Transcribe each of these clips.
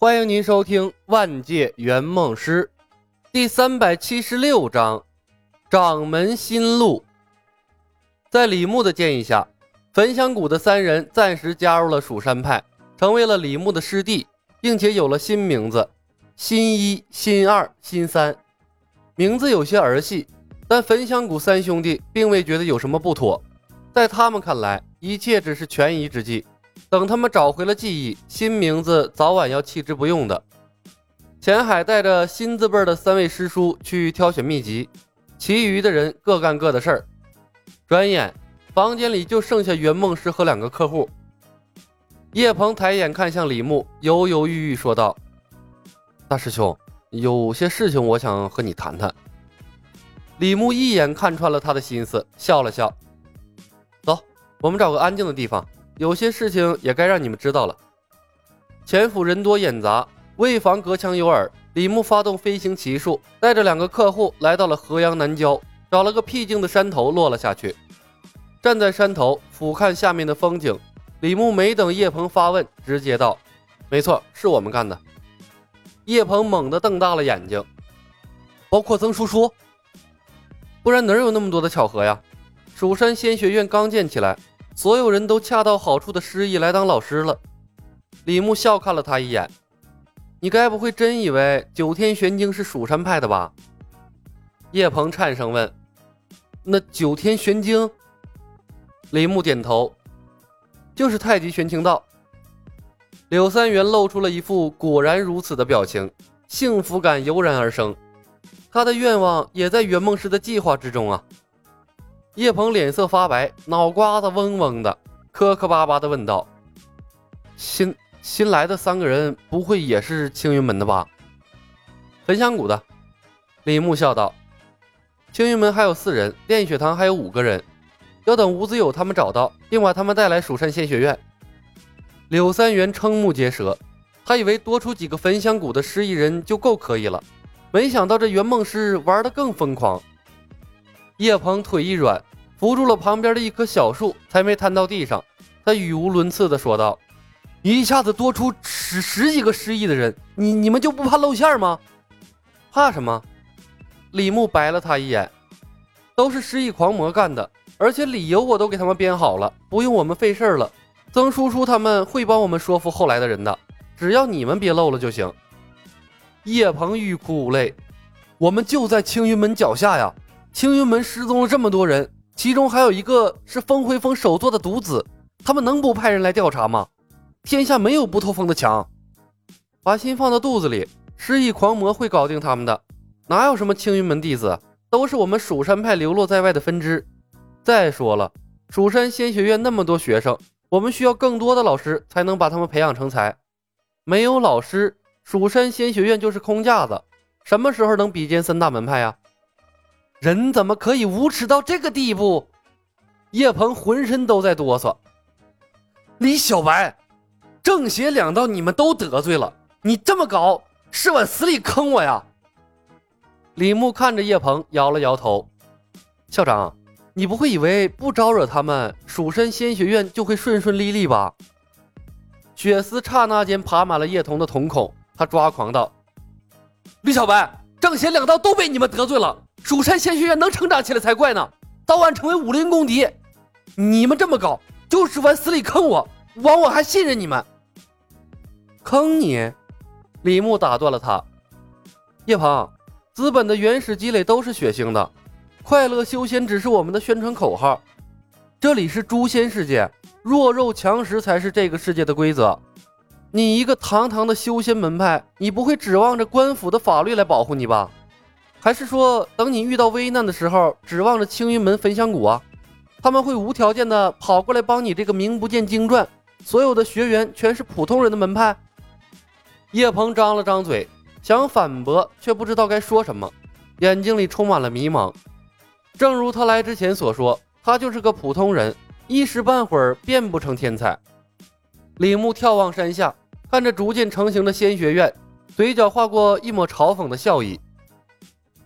欢迎您收听《万界圆梦师》第三百七十六章《掌门心路》。在李牧的建议下，焚香谷的三人暂时加入了蜀山派，成为了李牧的师弟，并且有了新名字——新一、新二、新三。名字有些儿戏，但焚香谷三兄弟并未觉得有什么不妥，在他们看来，一切只是权宜之计。等他们找回了记忆，新名字早晚要弃之不用的。钱海带着新字辈的三位师叔去挑选秘籍，其余的人各干各的事儿。转眼，房间里就剩下圆梦师和两个客户。叶鹏抬眼看向李牧，犹犹豫豫说道：“大师兄，有些事情我想和你谈谈。”李牧一眼看穿了他的心思，笑了笑：“走，我们找个安静的地方。”有些事情也该让你们知道了。前府人多眼杂，为防隔墙有耳，李牧发动飞行骑术，带着两个客户来到了河阳南郊，找了个僻静的山头落了下去。站在山头俯瞰下面的风景，李牧没等叶鹏发问，直接道：“没错，是我们干的。”叶鹏猛地瞪大了眼睛：“包括曾叔叔？不然哪有那么多的巧合呀？蜀山仙学院刚建起来。”所有人都恰到好处的失忆来当老师了。李牧笑看了他一眼：“你该不会真以为九天玄经是蜀山派的吧？”叶鹏颤声问：“那九天玄经？”李牧点头：“就是太极玄清道。”柳三元露出了一副果然如此的表情，幸福感油然而生。他的愿望也在圆梦师的计划之中啊。叶鹏脸色发白，脑瓜子嗡嗡的，磕磕巴巴的问道：“新新来的三个人，不会也是青云门的吧？”焚香谷的，李牧笑道：“青云门还有四人，炼血堂还有五个人，要等吴子友他们找到，并把他们带来蜀山仙学院。”柳三元瞠目结舌，他以为多出几个焚香谷的失忆人就够可以了，没想到这圆梦师玩的更疯狂。叶鹏腿一软。扶住了旁边的一棵小树，才没瘫到地上。他语无伦次地说道：“一下子多出十十几个失忆的人，你你们就不怕露馅吗？怕什么？”李牧白了他一眼：“都是失忆狂魔干的，而且理由我都给他们编好了，不用我们费事了。曾叔叔他们会帮我们说服后来的人的，只要你们别漏了就行。”叶鹏欲哭无泪：“我们就在青云门脚下呀！青云门失踪了这么多人。”其中还有一个是风回峰首座的独子，他们能不派人来调查吗？天下没有不透风的墙，把心放到肚子里，失忆狂魔会搞定他们的。哪有什么青云门弟子，都是我们蜀山派流落在外的分支。再说了，蜀山仙学院那么多学生，我们需要更多的老师才能把他们培养成才。没有老师，蜀山仙学院就是空架子，什么时候能比肩三大门派呀？人怎么可以无耻到这个地步？叶鹏浑身都在哆嗦。李小白，正邪两道你们都得罪了，你这么搞是往死里坑我呀！李牧看着叶鹏，摇了摇头。校长，你不会以为不招惹他们，蜀山仙学院就会顺顺利利吧？血丝刹那间爬满了叶童的瞳孔，他抓狂道：“李小白，正邪两道都被你们得罪了。”蜀山仙学院能成长起来才怪呢，早晚成为武林公敌。你们这么搞，就是往死里坑我，枉我还信任你们。坑你？李牧打断了他。叶鹏，资本的原始积累都是血腥的，快乐修仙只是我们的宣传口号。这里是诛仙世界，弱肉强食才是这个世界的规则。你一个堂堂的修仙门派，你不会指望着官府的法律来保护你吧？还是说，等你遇到危难的时候，指望着青云门焚香谷啊？他们会无条件的跑过来帮你这个名不见经传、所有的学员全是普通人的门派？叶鹏张了张嘴，想反驳，却不知道该说什么，眼睛里充满了迷茫。正如他来之前所说，他就是个普通人，一时半会儿变不成天才。李牧眺望山下，看着逐渐成型的仙学院，嘴角划过一抹嘲讽的笑意。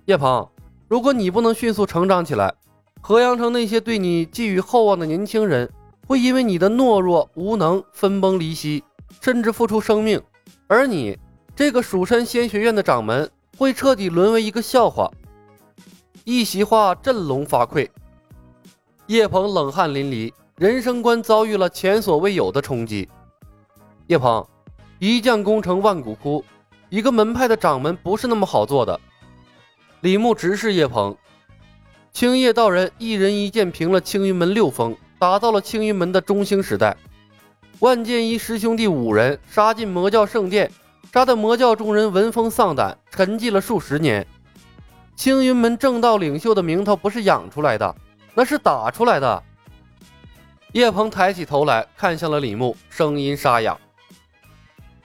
叶鹏，如果你不能迅速成长起来，河阳城那些对你寄予厚望的年轻人，会因为你的懦弱无能分崩离析，甚至付出生命，而你这个蜀山仙学院的掌门，会彻底沦为一个笑话。一席话振聋发聩，叶鹏冷汗淋漓，人生观遭遇了前所未有的冲击。叶鹏，一将功成万骨枯，一个门派的掌门不是那么好做的。李牧直视叶鹏，青叶道人一人一剑平了青云门六峰，打造了青云门的中兴时代。万剑一师兄弟五人杀进魔教圣殿，杀得魔教众人闻风丧胆，沉寂了数十年。青云门正道领袖的名头不是养出来的，那是打出来的。叶鹏抬起头来看向了李牧，声音沙哑：“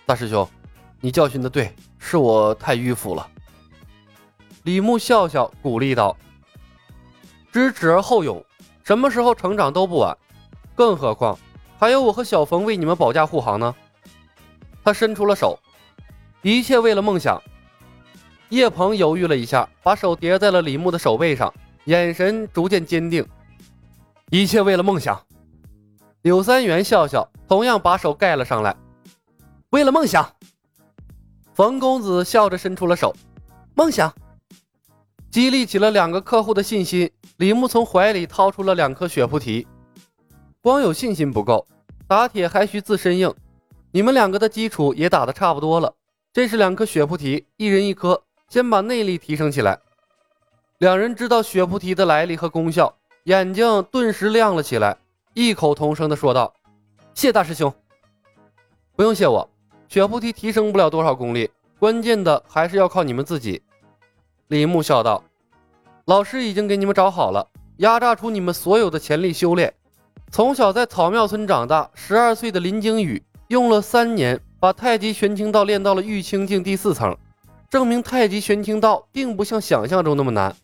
大师兄，你教训的对，是我太迂腐了。”李牧笑笑，鼓励道：“知耻而后勇，什么时候成长都不晚。更何况还有我和小冯为你们保驾护航呢。”他伸出了手，一切为了梦想。叶鹏犹豫了一下，把手叠在了李牧的手背上，眼神逐渐坚定。一切为了梦想。柳三元笑笑，同样把手盖了上来。为了梦想。冯公子笑着伸出了手，梦想。激励起了两个客户的信心，李牧从怀里掏出了两颗血菩提。光有信心不够，打铁还需自身硬。你们两个的基础也打得差不多了，这是两颗血菩提，一人一颗，先把内力提升起来。两人知道血菩提的来历和功效，眼睛顿时亮了起来，异口同声地说道：“谢大师兄，不用谢我，雪菩提提升不了多少功力，关键的还是要靠你们自己。”李牧笑道：“老师已经给你们找好了，压榨出你们所有的潜力修炼。从小在草庙村长大，十二岁的林惊羽用了三年，把太极玄清道练到了玉清境第四层，证明太极玄清道并不像想象中那么难。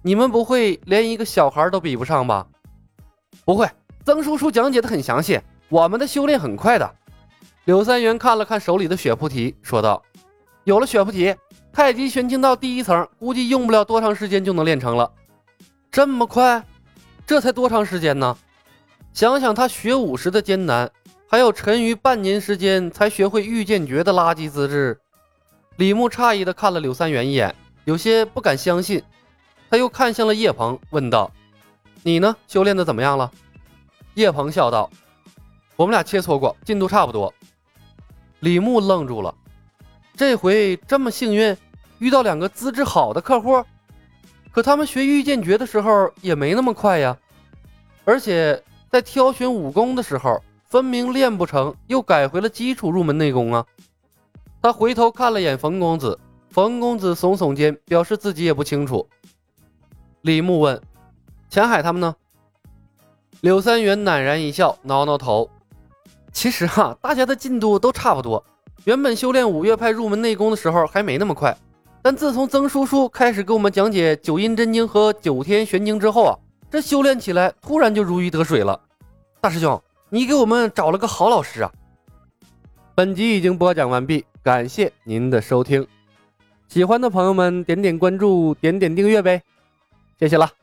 你们不会连一个小孩都比不上吧？不会，曾叔叔讲解的很详细，我们的修炼很快的。”柳三元看了看手里的血菩提，说道：“有了血菩提。”太极玄清道第一层，估计用不了多长时间就能练成了。这么快？这才多长时间呢？想想他学武时的艰难，还有沉于半年时间才学会御剑诀的垃圾资质，李牧诧异的看了柳三元一眼，有些不敢相信。他又看向了叶鹏，问道：“你呢？修炼的怎么样了？”叶鹏笑道：“我们俩切磋过，进度差不多。”李牧愣住了。这回这么幸运，遇到两个资质好的客户，可他们学御剑诀的时候也没那么快呀，而且在挑选武功的时候，分明练不成，又改回了基础入门内功啊。他回头看了眼冯公子，冯公子耸耸肩，表示自己也不清楚。李牧问：“钱海他们呢？”柳三元赧然一笑，挠挠头：“其实哈，大家的进度都差不多。”原本修炼五岳派入门内功的时候还没那么快，但自从曾叔叔开始给我们讲解九阴真经和九天玄经之后啊，这修炼起来突然就如鱼得水了。大师兄，你给我们找了个好老师啊！本集已经播讲完毕，感谢您的收听。喜欢的朋友们点点关注，点点订阅呗，谢谢了。